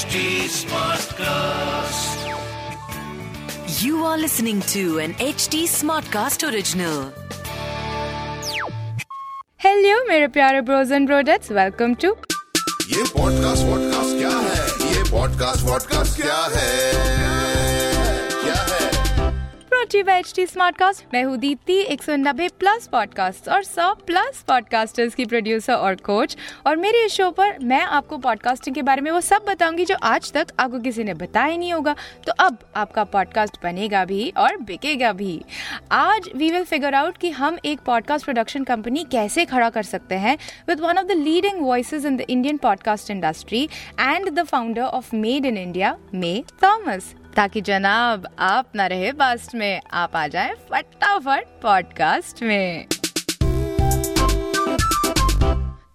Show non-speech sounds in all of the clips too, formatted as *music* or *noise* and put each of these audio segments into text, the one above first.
HT Smartcast. You are listening to an HT Smartcast original. Hello, मेरे प्यारे bros and brodettes. Welcome to. क्या है? ये क्या है? प्रोटी एच टी स्मार्टकास्ट मैं हूँ दीप्ति, एक सौ नब्बे प्लस पॉडकास्ट और सौ प्लस पॉडकास्टर्स की प्रोड्यूसर और कोच और मेरे इस शो पर मैं आपको पॉडकास्टिंग के बारे में वो सब बताऊँगी जो आज तक आपको किसी ने बताया नहीं होगा। तो अब आपका पॉडकास्ट बनेगा भी और बिकेगा भी। आज वी विल फिगर आउट कि हम एक पॉडकास्ट प्रोडक्शन कंपनी कैसे खड़ा कर सकते हैं with one of the leading voice in the Indian podcast industry and the founder of Maed in India Mae Thomas ताकि जनाब आप ना रहे पास्ट में, आप आ जाएँ फटाफट पॉडकास्ट में।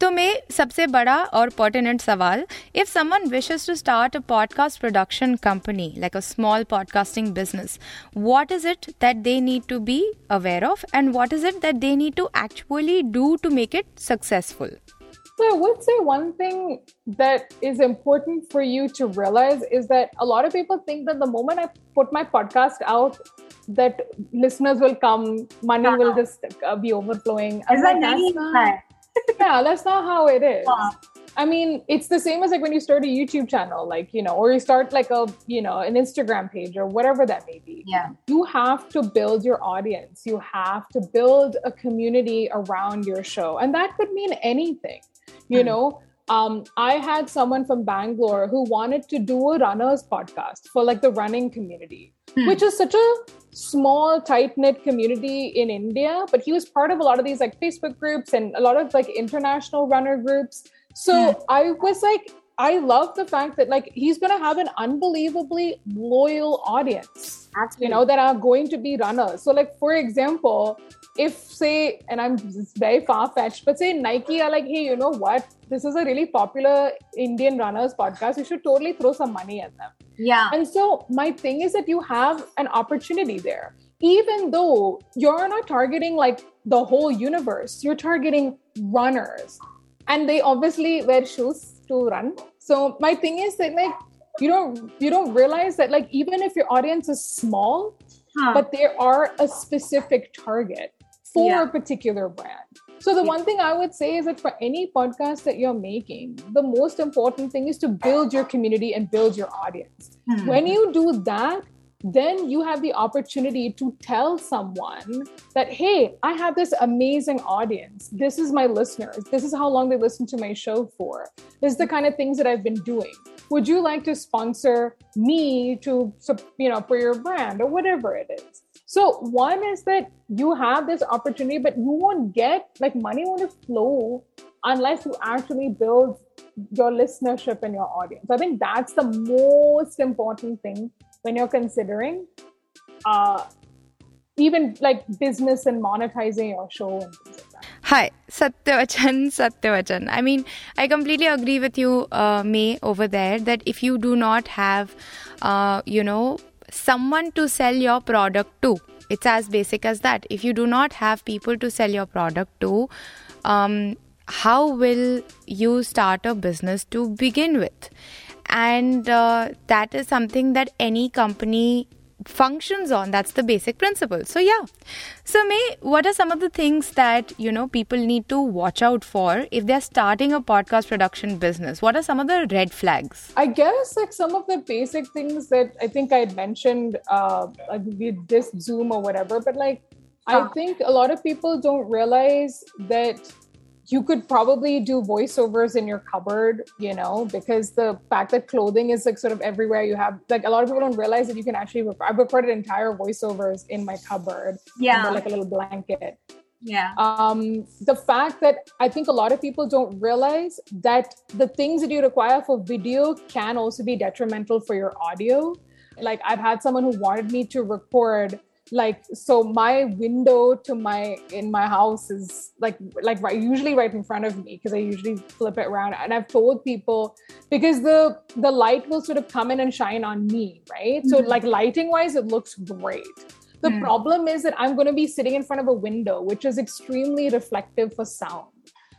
तो मैं सबसे बड़ा और पर्टिनेंट सवाल if someone wishes to start a podcast production company like a small podcasting business what is it that they need to be aware of and what is it that they need to actually do to make it successful So I would say one thing that is important for you to realize is that a lot of people think that the moment I put my podcast out, that listeners will come, money uh-huh. will just uh, be overflowing. Is that that's *laughs* not, yeah, that's not how it is. Uh-huh. I mean, it's the same as like when you start a YouTube channel, like, you know, or you start like a, you know, an Instagram page or whatever that may be. Yeah. You have to build your audience. You have to build a community around your show. And that could mean anything. You know, um, I had someone from Bangalore who wanted to do a runners podcast for like the running community, Hmm. which is such a small, tight knit community in India. But he was part of a lot of these like Facebook groups and a lot of like international runner groups. So Hmm. I was like, I love the fact that like he's gonna have an unbelievably loyal audience actually you know that are going to be runners. So like for example if say and i'm very far-fetched but say nike are like hey you know what? This is a really popular indian runners podcast. You should totally throw some money at them. Yeah. And so my thing is that you have an opportunity there. Even though you're not targeting like the whole universe you're targeting runners. And they obviously wear shoes to run so my thing is that like you don't you don't realize that like even if your audience is small हाँ. but there are a specific target for Yeah. a particular brand. So the Yeah. one thing I would say is that for any podcast that you're making, the most important thing is to build your community and build your audience. Hmm. When you do that, then you have the opportunity to tell someone that, hey, I have this amazing audience. This is my listeners. This is how long they listen to my show for. This is the kind of things that I've been doing. Would you like to sponsor me to, you know, for your brand or whatever it is? So one is that you have this opportunity, but you won't get like money won't flow unless you actually build your listenership and your audience. I think that's the most important thing when you're considering uh even like business and monetizing your show and things like that. Hi, Satyavachan, *laughs* Satyavachan. I mean, I completely agree with you, uh, Mae, over there, that if you do not have, uh, you know, someone to sell your product to, it's as basic as that. If you do not have people to sell your product to, um, how will you start a business to begin with? And uh, that is something that any company functions on. That's the basic principle. So yeah. So Mae what are some of the things that you know people need to watch out for if they're starting a podcast production business? What are some of the red flags? I guess like some of the basic things that I think I had mentioned uh like with this Zoom or whatever, but like I think a lot of people don't realize that you could probably do voiceovers in your cupboard, you know, because the fact that clothing is like sort of everywhere you have like a lot of people don't realize that you can actually rec- I've recorded entire voiceovers in my cupboard yeah. under like a little blanket. Yeah. Um, the fact that I think a lot of people don't realize that the things that you require for video can also be detrimental for your audio. Like I've had someone who wanted me to record like so my window to my in my house is like like right usually right in front of me because I usually flip it around and I've told people because the the light will sort of come in and shine on me right so Mhm. like lighting wise it looks great the Hmm. problem is that I'm going to be sitting in front of a window, which is extremely reflective for sound.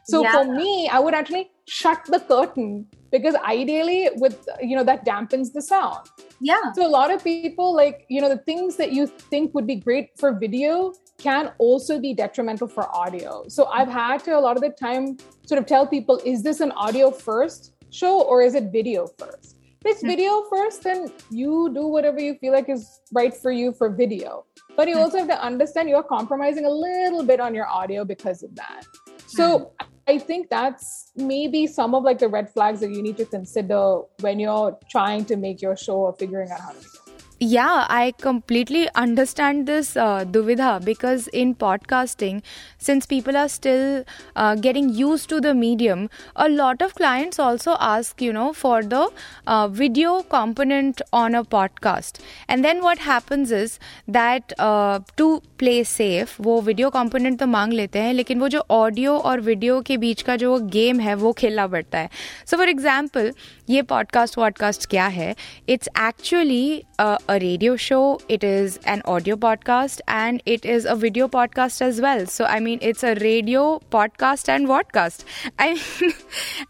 So Yeah. for me, I would actually shut the curtain because ideally, with you know, that dampens the sound. Yeah. So a lot of people like, you know, the things that you think would be great for video can also be detrimental for audio. So I've had to a lot of the time sort of tell people, is this an audio first show or is it video first? If it's Hmm. video first, then you do whatever you feel like is right for you for video. But you Hmm. also have to understand you're compromising a little bit on your audio because of that. So I think that's maybe some of like the red flags that you need to consider when you're trying to make your show or figuring out how to make it Yeah, I completely understand this, uh, Duvidha, because in podcasting, since people are still uh, getting used to the medium, a lot of clients also ask, you know, for the uh, video component on a podcast. And then what happens is that uh, to play safe, वो video component तो मांग लेते हैं लेकिन वो जो audio और video के बीच का जो गेम है वो खेलना पड़ता है सो फॉर एग्जाम्पल ये पॉडकास्ट वॉडकास्ट क्या है? It's actually a radio show it is an audio podcast and it is a video podcast as well so I mean it's a radio podcast and vodcast I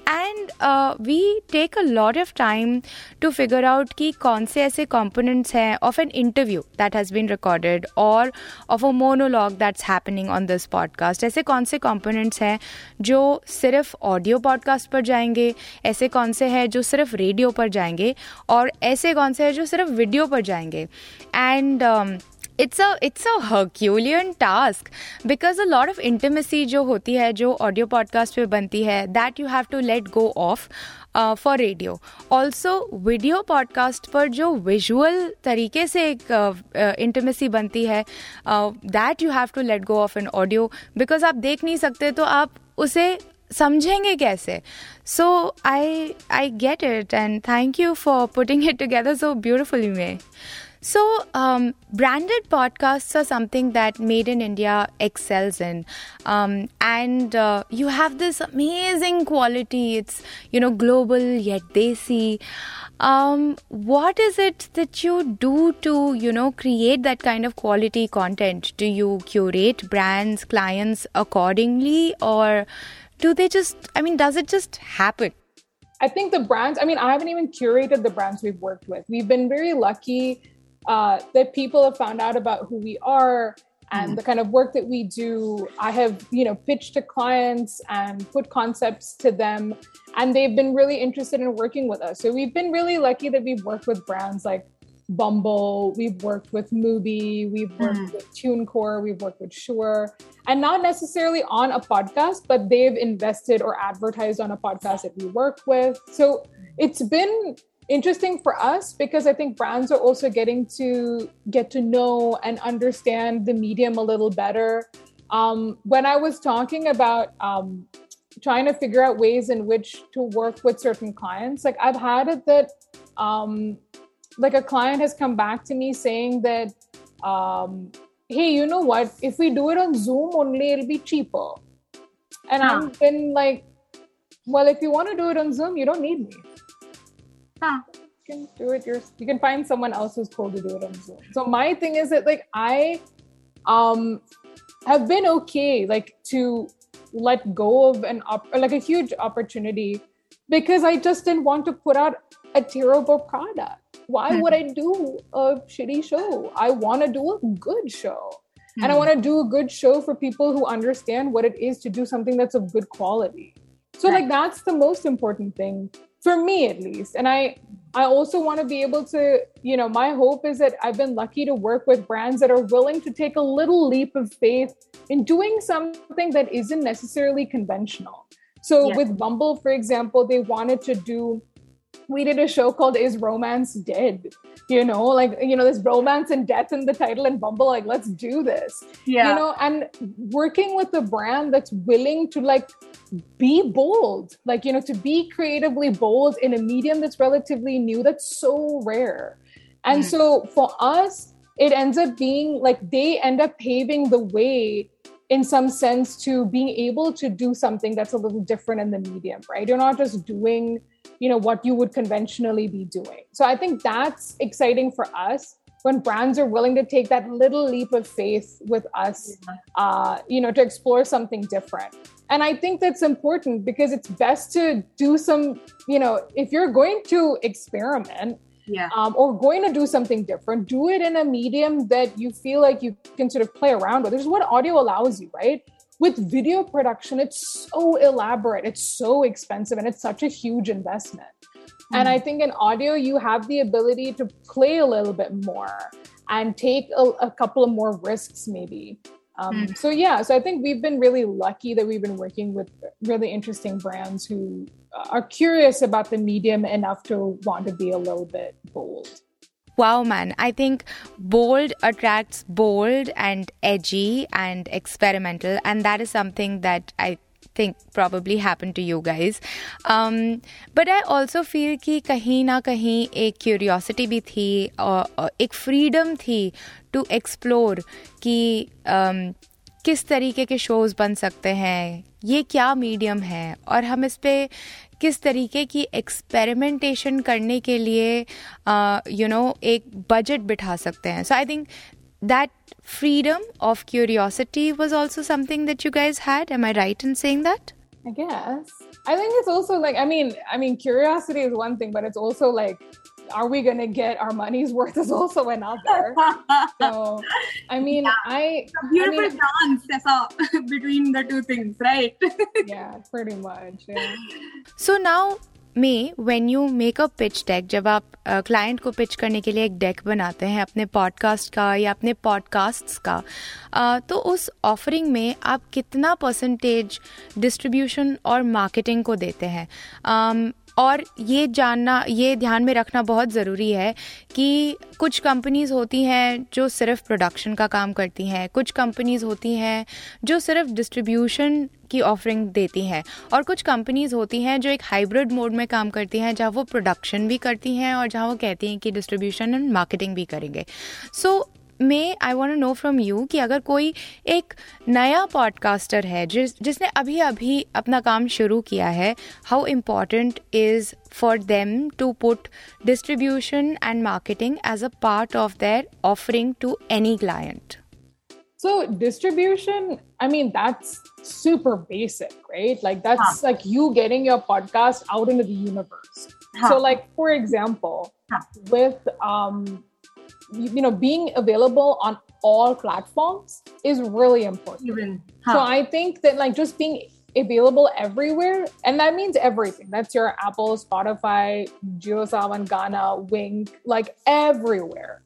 and we take a lot of time to figure out कि कौन से ऐसे components हैं of an interview that has been recorded और of a monologue that's happening on this podcast ऐसे कौन से components हैं जो सिर्फ़ ऑडियो पॉडकास्ट पर जाएँगे? ऐसे कौन से हैं जो सिर्फ़ रेडियो पर जाएँगे और ऐसे कौन से हैं जो सिर्फ़ वीडियो पर जाएँगे। And it's a it's a herculean task because a lot of intimacy जो होती है, जो ऑडियो पॉडकास्ट पे बनती है that you have to let go of for radio also video podcast पर जो विजुअल तरीके से एक इंटीमेसी बनती है that you have to let go of in audio because आप देख नहीं सकते तो आप उसे समझेंगे कैसे so I I get it and thank you for putting it together so beautifully So, um, branded podcasts are something that Maed in India excels in, um, and uh, you have this amazing quality. It's you know global yet desi. Um, what is it that you do to you know create that kind of quality content? Do you curate brands, clients accordingly, or do they just, I mean, does it just happen? I think the brands, I mean, I haven't even curated the brands we've worked with. We've been very lucky uh, that people have found out about who we are and the kind of work that we do. I have, you know, pitched to clients and put concepts to them, and they've been really interested in working with us. So we've been really lucky that we've worked with brands like Bumble, we've worked with Mubi, we've worked with TuneCore, we've worked with Shure, and not necessarily on a podcast, but they've invested or advertised on a podcast that we work with. So it's been interesting for us because I think brands are also getting to get to know and understand the medium a little better. Um, when I was talking about um, trying to figure out ways in which to work with certain clients, like I've had it that um, like a client has come back to me saying that, um, hey, you know what? If we do it on Zoom only, it'll be cheaper. And Huh. I've been like, well, if you want to do it on Zoom, you don't need me Huh. you can do it yours. You can find someone else who's cool to do it on Zoom. So my thing is that like I um have been okay like to let go of an op- like a huge opportunity because I just didn't want to put out a terrible product. Why hmm. would I do a shitty show? I want to do a good show. And I hmm. want to do a good show for people who understand what it is to do something that's of good quality. So like that's the most important thing for me at least. And I I also want to be able to, you know, my hope is that I've been lucky to work with brands that are willing to take a little leap of faith in doing something that isn't necessarily conventional. So Yeah. with Bumble, for example, they wanted to do we did a show called Is Romance Dead? You know, like, you know, there's romance and death in the title and Bumble, like, let's do this. Yeah. You know, and working with a brand that's willing to like be bold, like, you know, to be creatively bold in a medium that's relatively new, that's so rare. And Mm. so for us, it ends up being like they end up paving the way in some sense to being able to do something that's a little different in the medium, right? You're not just doing, you know, what you would conventionally be doing. So I think that's exciting for us. when brands are willing to take that little leap of faith with us, uh, you know, to explore something different. And I think that's important because it's best to do some, you know, if you're going to experiment, Yeah. um, or going to do something different, do it in a medium that you feel like you can sort of play around with. This is what audio allows you, right? With video production, it's so elaborate, it's so expensive, and it's such a huge investment. And I think in audio, you have the ability to play a little bit more and take a, a couple of more risks, maybe. Um, So, yeah, so I think we've been really lucky that we've been working with really interesting brands who are curious about the medium enough to want to be a little bit bold. Wow, man. I think bold attracts bold and edgy and experimental, and that is something that I think probably happened to you guys. Um, but I also feel कि कहीं ना कहीं एक curiosity भी थी और और एक freedom थी to explore कि um, किस तरीके के शोज़ बन सकते हैं? ये क्या मीडियम है? और हम इस पर किस तरीके की एक्सपेरिमेंटेशन करने के लिए यू नो एक बजट बिठा सकते हैं? So I think that freedom of curiosity was also something that you guys had am I right in saying that I guess I think it's also like I mean I mean curiosity is one thing but it's also like are we gonna get our money's worth? Is also another. So, I mean, yeah. I Beautiful I mean, dance ऐसा between the two things, right? yeah, pretty much. Yeah. So now में when you make a pitch deck जब आप client को pitch करने के लिए एक deck बनाते हैं अपने पॉडकास्ट का या अपने पॉडकास्ट्स का uh, तो उस ऑफरिंग में आप कितना परसेंटेज डिस्ट्रीब्यूशन और मार्केटिंग को देते हैं um, और ये जानना, ये ध्यान में रखना बहुत ज़रूरी है कि कुछ कंपनीज़ होती हैं जो सिर्फ़ प्रोडक्शन का काम करती हैं, कुछ कंपनीज़ होती हैं जो सिर्फ़ डिस्ट्रीब्यूशन की ऑफरिंग देती हैं और कुछ कंपनीज़ होती हैं जो एक हाइब्रिड मोड में काम करती हैं, जहाँ वो प्रोडक्शन भी करती हैं और जहाँ वो कहती हैं कि डिस्ट्रीब्यूशन एंड मार्केटिंग भी करेंगे। सो में I want no from you कि अगर कोई एक नया पॉडकास्टर है जिस जिसने अभी अभी अपना काम शुरू किया है how important is for them to put distribution and marketing as a part of their offering to any client So distribution, I mean, that's super basic, right? Like that's like you getting your podcast out into the universe. Huh. So, like for example, Huh. with um, you, know, being available on all platforms is really important. Even. So I think that like just being available everywhere, and that means everything. That's your Apple, Spotify, JioSaavn, Gaana, Wynk, like everywhere.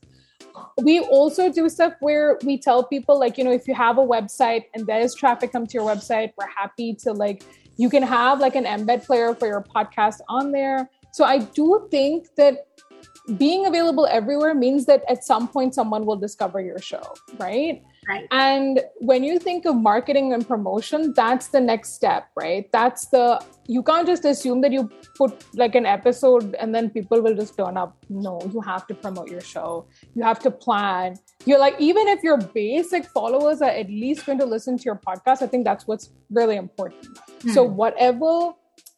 We also do stuff where we tell people like you know if you have a website and there's traffic come to your website, we're happy to like you can have like an embed player for your podcast on there. So I do think that being available everywhere means that at some point someone will discover your show, right? Right. And when you think of marketing and promotion, that's the next step, right? That's the, you can't just assume that you put like an episode and then people will just turn up. No, you have to promote your show. You have to plan. You're like, even if your basic followers are at least going to listen to your podcast, I think that's what's really important. Hmm. So, whatever,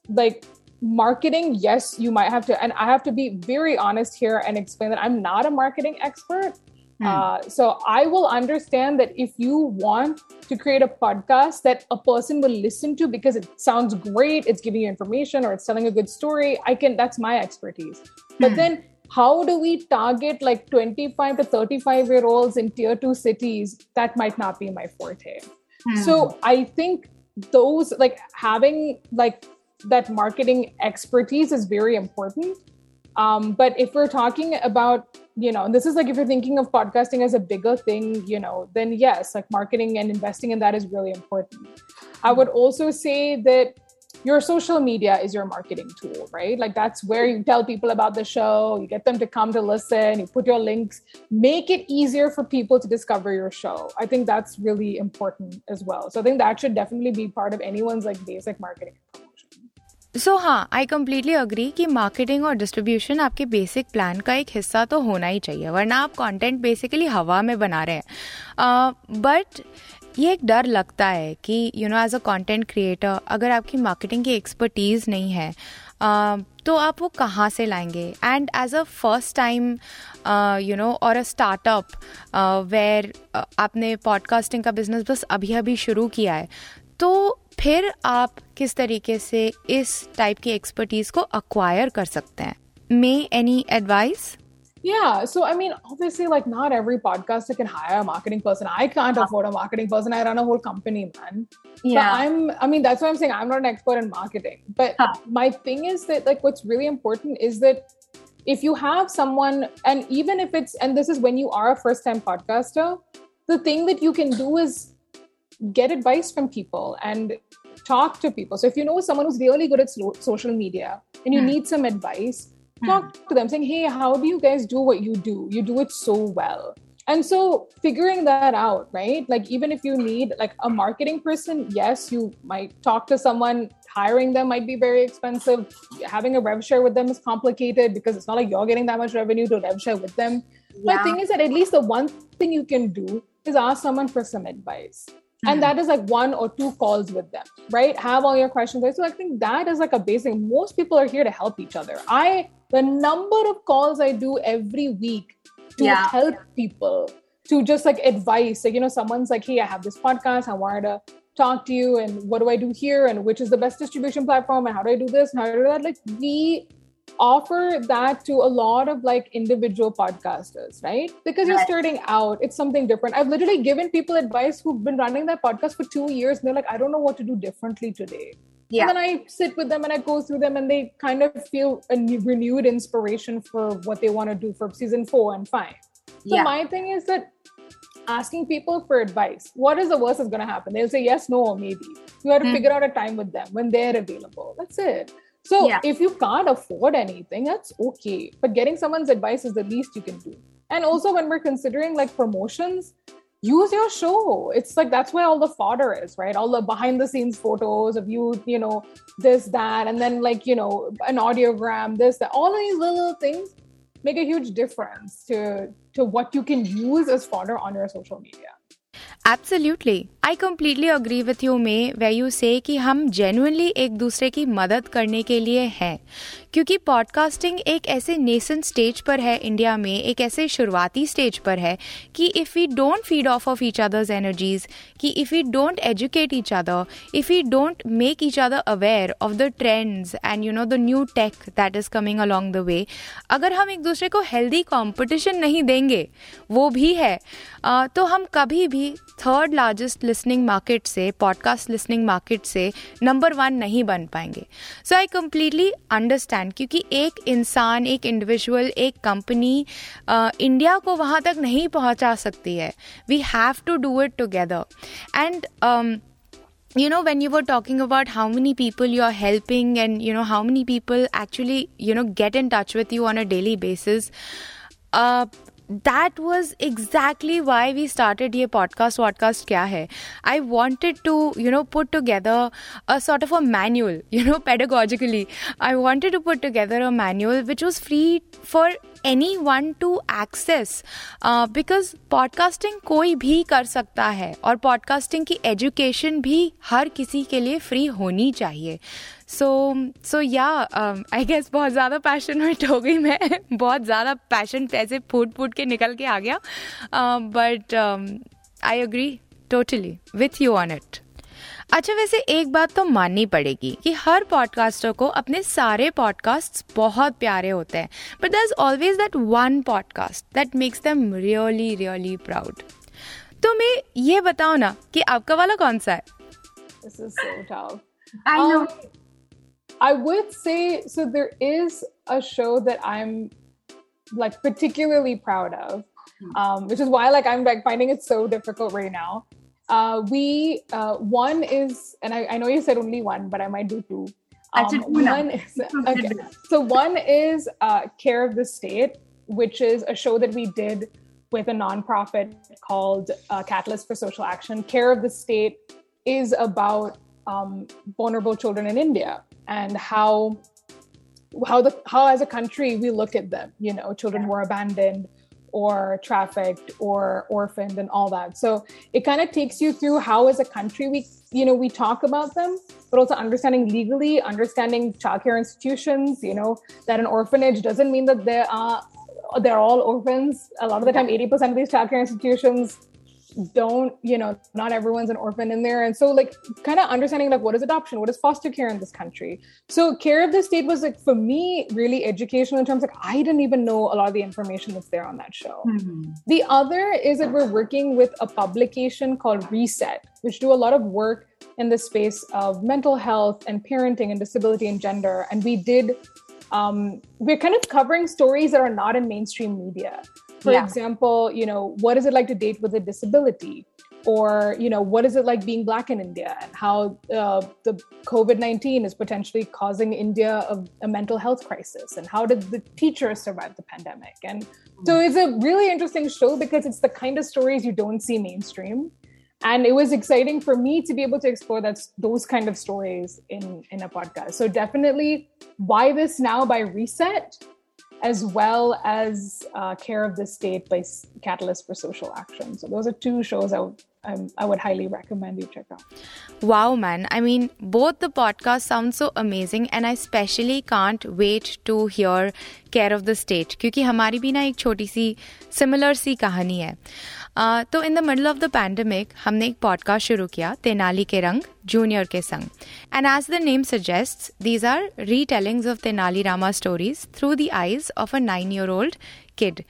like, marketing, yes, you might have to, and I have to be very honest here and explain that I'm not a marketing expert. Hmm. Uh, so I will understand that if you want to create a podcast that a person will listen to because it sounds great, it's giving you information or it's telling a good story, I can, that's my expertise. But hmm. then how do we target like 25 to 35 year olds in tier two cities? That might not be my forte. Hmm. So I think those like having like that marketing expertise is very important. Um, but if we're talking about, you know, this is like if you're thinking of podcasting as a bigger thing, you know, then yes, like marketing and investing in that is really important. I would also say that your social media is your marketing tool, right? Like that's where you tell people about the show, you get them to come to listen, you put your links, make it easier for people to discover your show. I think that's really important as well. So I think that should definitely be part of anyone's like basic marketing. So हाँ I completely agree कि marketing और distribution आपके basic plan का एक हिस्सा तो होना ही चाहिए, वरना आप कंटेंट बेसिकली हवा में बना रहे हैं। बट ये एक डर लगता है कि you know as a content creator अगर आपकी मार्केटिंग की एक्सपर्टीज़ नहीं है तो आप वो कहाँ से लाएँगे? And as a first time you know और अ स्टार्टअप वेर आपने पॉडकास्टिंग का बिज़नेस बस अभी अभी शुरू किया है तो फिर आप किस तरीके से इस टाइप की एक्सपर्टीज को अक्वायर कर सकते हैं may any advice Yeah. So, I mean, obviously, like, not every podcaster can hire a marketing person. I can't afford a marketing person. I run a whole company, man. Yeah. But I'm, I mean, that's why I'm saying I'm not an expert in marketing. But Huh. my thing is that, like, what's really important is that if you have someone, and even if it's, and this is when you are a first time podcaster, the thing that you can do is get advice from people and talk to people. So if you know someone who's really good at social media and you Hmm. need some advice, talk to them saying, hey, how do you guys do what you do? You do it so well. And so figuring that out, right? Like even if you need like a marketing person, yes, you might talk to someone. Hiring them might be very expensive. Having a rev share with them is complicated because it's not like you're getting that much revenue to rev share with them. But the thing is that at least the one thing you can do is ask someone for some advice. And mm-hmm. that is like one or two calls with them, right? Have all your questions. So I think that is like a basic. Most people are here to help each other. I the number of calls I do every week to Yeah. help people to just like advice. Like, you know, someone's like, hey, I have this podcast. I wanted to talk to you and what do I do here and which is the best distribution platform and how do I do this and how do I do that? Like we offer that to a lot of like individual podcasters, right? Because you're starting out, it's something different. I've literally given people advice who've been running their podcast for two years and they're like, I don't know what to do differently today. Yeah. And then I sit with them and I go through them and they kind of feel a new- renewed inspiration for what they want to do for season four and five. So Yeah. my thing is that asking people for advice. What is the worst that's going to happen? They'll say yes, no, or maybe. You have to Hmm. figure out a time with them when they're available. That's it. So Yeah. if you can't afford anything, that's okay. But getting someone's advice is the least you can do. And also when we're considering like promotions, use your show. It's like that's where all the fodder is, right? All the behind the scenes photos of you, you know, this, that, and then like, you know, an audiogram, this, that. All of these little things make a huge difference to to what you can use as fodder on your social media. Absolutely I completely agree with you may way you say कि हम genuinely एक दूसरे की मदद करने के लिए हैं। क्योंकि पॉडकास्टिंग एक ऐसे नेसन स्टेज पर है इंडिया में, एक ऐसे शुरुआती स्टेज पर है कि if we don't feed off off each others energies कि if we don't educate each other if we don't make each other aware of the trends and you know the new tech that is coming along the way अगर हम एक दूसरे को healthy competition नहीं देंगे, वो भी है। तो हम कभी भी थर्ड लार्जेस्ट लिसनिंग मार्केट से पॉडकास्ट लिसनिंग मार्केट से नंबर वन नहीं बन पाएँगे सो आई कम्प्लीटली अंडरस्टैंड क्योंकि एक इंसान एक इंडिविजुअल एक कंपनी इंडिया को वहाँ तक नहीं पहुँचा सकती है we have to do it together and you know when you were talking about how many people you're helping and you know how many people actually you know get in touch with you on a daily basis uh that was exactly why we started ये podcast vodcast क्या है? I wanted to you know put together a sort of a manual you know pedagogically I wanted to put together a manual which was free for anyone to access because podcasting कोई भी कर सकता है और podcasting की education भी हर किसी के लिए फ्री होनी चाहिए. सो सो या आई गेस बहुत ज़्यादा पैशनेट हो गई मैं। बहुत ज़्यादा पैशन पैसे फूट फूट के निकल के आ गया। But I agree totally with you on it अच्छा वैसे एक बात तो माननी पड़ेगी कि हर पॉडकास्टर को अपने सारे पॉडकास्ट बहुत प्यारे होते हैं। But there is always that one podcast that makes them really really proud तो मैं ये बताओ ना कि आपका वाला कौन सा है? This is so tough. I know. Um, I would say so. There is a show that I'm like particularly proud of, um, which is why like I'm like finding it so difficult right now. Uh, we uh, one is, and I, I know you said only one, but I might do two. Um, one is *laughs* okay. So one is uh, Care of the State, which is a show that we did with a nonprofit called uh, Catalyst for Social Action. Care of the State is about um, vulnerable children in India and how how the how as a country we look at them. You know, children who are abandoned or trafficked or orphaned and all that. So it kind of takes you through how as a country we you know we talk about them, but also understanding legally, understanding childcare institutions, you know, that an orphanage doesn't mean that they are they're all orphans. A lot of the time 80% of these childcare institutions don't you know not everyone's an orphan in there. And so like kind of understanding like what is adoption? What is foster care in this country? So care of the state was like for me really educational in terms like i didn't even know a lot of the information that's there on that show. Mhm. the other is that we're working with a publication called reset which do a lot of work in the space of mental health and parenting and disability and gender. And we did um, we're kind of covering stories that are not in mainstream media for Yeah. example you know what is it like to date with a disability? Or you know what is it like being black in india? And how uh, the covid-19 is potentially causing india a, a mental health crisis? And how did the teachers survive the pandemic? And so it's a really interesting show because it's the kind of stories you don't see mainstream. And it was exciting for me to be able to explore that those kind of stories in in a podcast. So definitely why this now by reset as well as uh, care of the state by catalyst for social action. So those are two shows i would um, I would highly recommend you check out Wow, man. I mean, both the podcasts sound so amazing, and I especially can't wait to hear Care of the State क्योंकि हमारी भी ना एक छोटी सी similar सी कहानी है Uh, तो in the middle of the pandemic हमने एक पॉडकास्ट शुरू किया तेनाली के रंग जूनियर के संग and as the name suggest these are रीटेलिंग्स of Tenali Rama stories through the eyes of a nine year old kid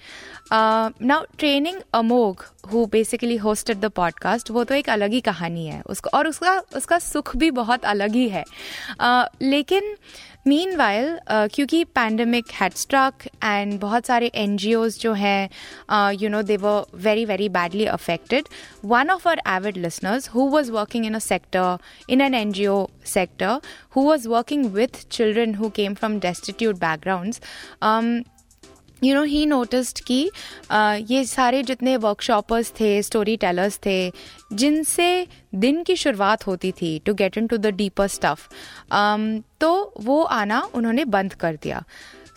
now training Amogh who basically hosted the podcast वो तो एक अलग ही कहानी है। उसको और उसका उसका सुख भी बहुत अलग ही है। Uh, लेकिन मीन वाइल uh, क्योंकि पैंडमिक हेडस्ट्रक एंड बहुत सारे एन जी ओज जो हैं you know they were very very badly affected one of our avid listeners who was working in a sector in an N G O sector who was working with children who came from destitute background you know he noticed कि ये सारे जितने वर्कशॉपर्स थे story tellers थे, जिनसे दिन की शुरुआत होती थी to get into the deeper stuff तो वो आना उन्होंने बंद कर दिया।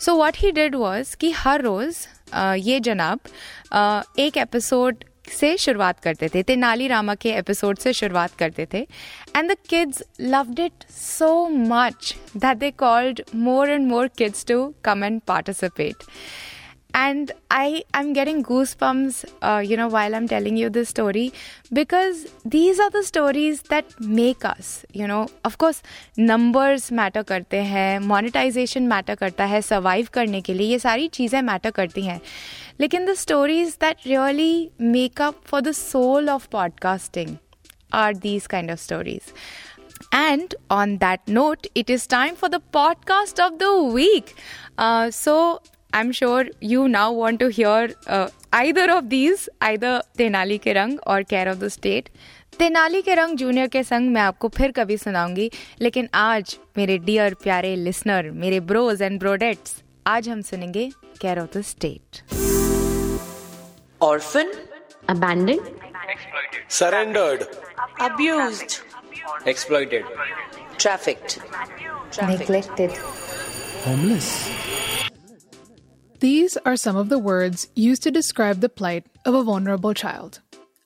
So what he did was कि हर रोज़ ये जनाब एक एपिसोड से शुरुआत करते थे, तेनाली रामा के एपिसोड से शुरुआत करते थे and the kids loved it so much that they called more and more kids to come and participate and i i'm getting goosebumps uh, you know while i'm telling you this story because these are the stories that make us you know of course numbers matter करते हैं monetization matter करता है survive करने के लिए ये सारी चीज़ें matter करती हैं लेकिन the stories that really make up for the soul of podcasting are these kind of stories and on that note, it is time for the podcast of the week. Uh, so I'm sure you now want to hear uh, either of these, either के रंग और care of the state Tenali के रंग junior के संग मैं आपको फिर कभी सुनाऊँगी लेकिन आज मेरे डियर प्यारे लिसनर मेरे ब्रोज एंड ब्रोडेट्स आज हम सुनेंगे care of the state orphan abandon surrendered abuse exploited trafficked These are some of the words used to describe the plight of a vulnerable child.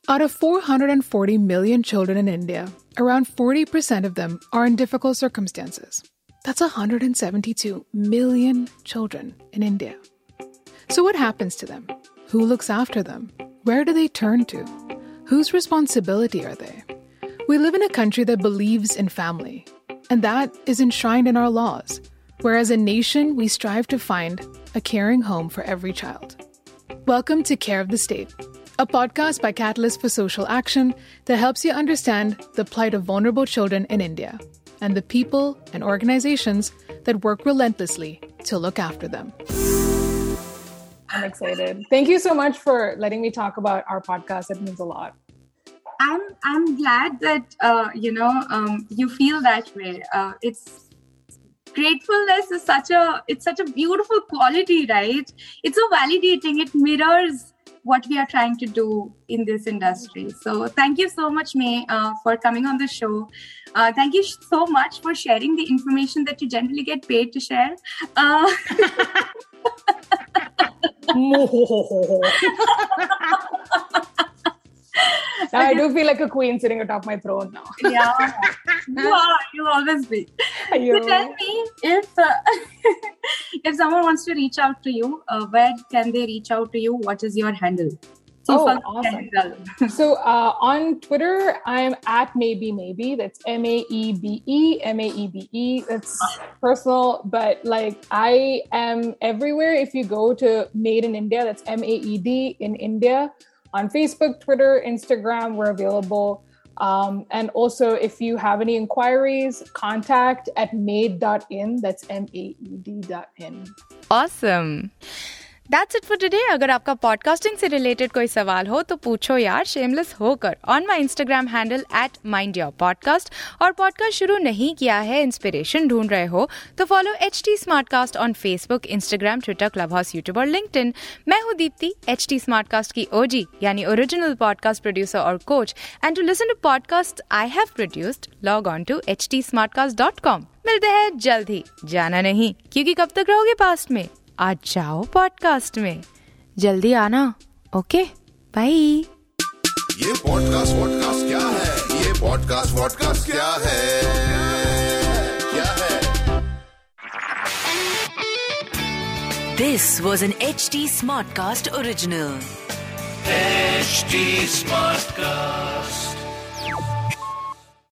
Out of 440 million children in India, around 40% of them are in difficult circumstances. That's 172 million children in India. So, what happens to them? Who looks after them? Where do they turn to? Whose responsibility are they? We live in a country that believes in family, and that is enshrined in our laws, where as a nation we strive to find a caring home for every child. Welcome to Care of the State, a podcast by Catalyst for Social Action that helps you understand the plight of vulnerable children in India and the people and organizations that work relentlessly to look after them. i'm excited thank you so much for letting me talk about our podcast it means a lot I'm I'm glad that uh, you know um, you feel that way. Uh, it's gratefulness is such a it's such a beautiful quality, right? It's so validating. It mirrors what we are trying to do in this industry. So thank you so much, Mae, uh, for coming on the show. Uh, thank you so much for sharing the information that you generally get paid to share. Uh, now *laughs* I do feel like a queen sitting atop my throne now. yeah, you are. You'll always be. *laughs* So tell me if uh, *laughs* if someone wants to reach out to you, uh, where can they reach out to you? What is your handle? Oh, awesome. *laughs* So uh, on Twitter, I'm at maybe maybe. That's M A E B E M A E B E. That's personal, but like I am everywhere. If you go to Maed in India, that's M A E D in India. On Facebook, Twitter, Instagram, we're available. Um, and also, if you have any inquiries, contact at maed.in. That's M A E D dot in. Awesome. That's it for today. अगर आपका podcasting से related कोई सवाल हो तो पूछो यार shameless होकर on my Instagram handle at mind your podcast और पॉडकास्ट शुरू नहीं किया है इंस्पिरेशन ढूंढ रहे हो तो follow H T Smartcast on Facebook Instagram Twitter Clubhouse YouTube और लिंक्डइन मैं हूँ दीप्ति एच टी स्मार्टकास्ट की ओजी यानी ओरिजिनल पॉडकास्ट प्रोड्यूसर और coach and to listen to podcast I have produced log on to H T Smartcast dot com मिलते हैं जल्द ही, जाना नहीं, क्योंकि कब तक रहोगे पास्ट में? आज जाओ पॉडकास्ट में। जल्दी आना ओके बाय ये पॉडकास्ट वॉडकास्ट क्या है? ये पॉडकास्ट वॉडकास्ट क्या है? क्या है? This was an HT Smartcast original. HT Smartcast.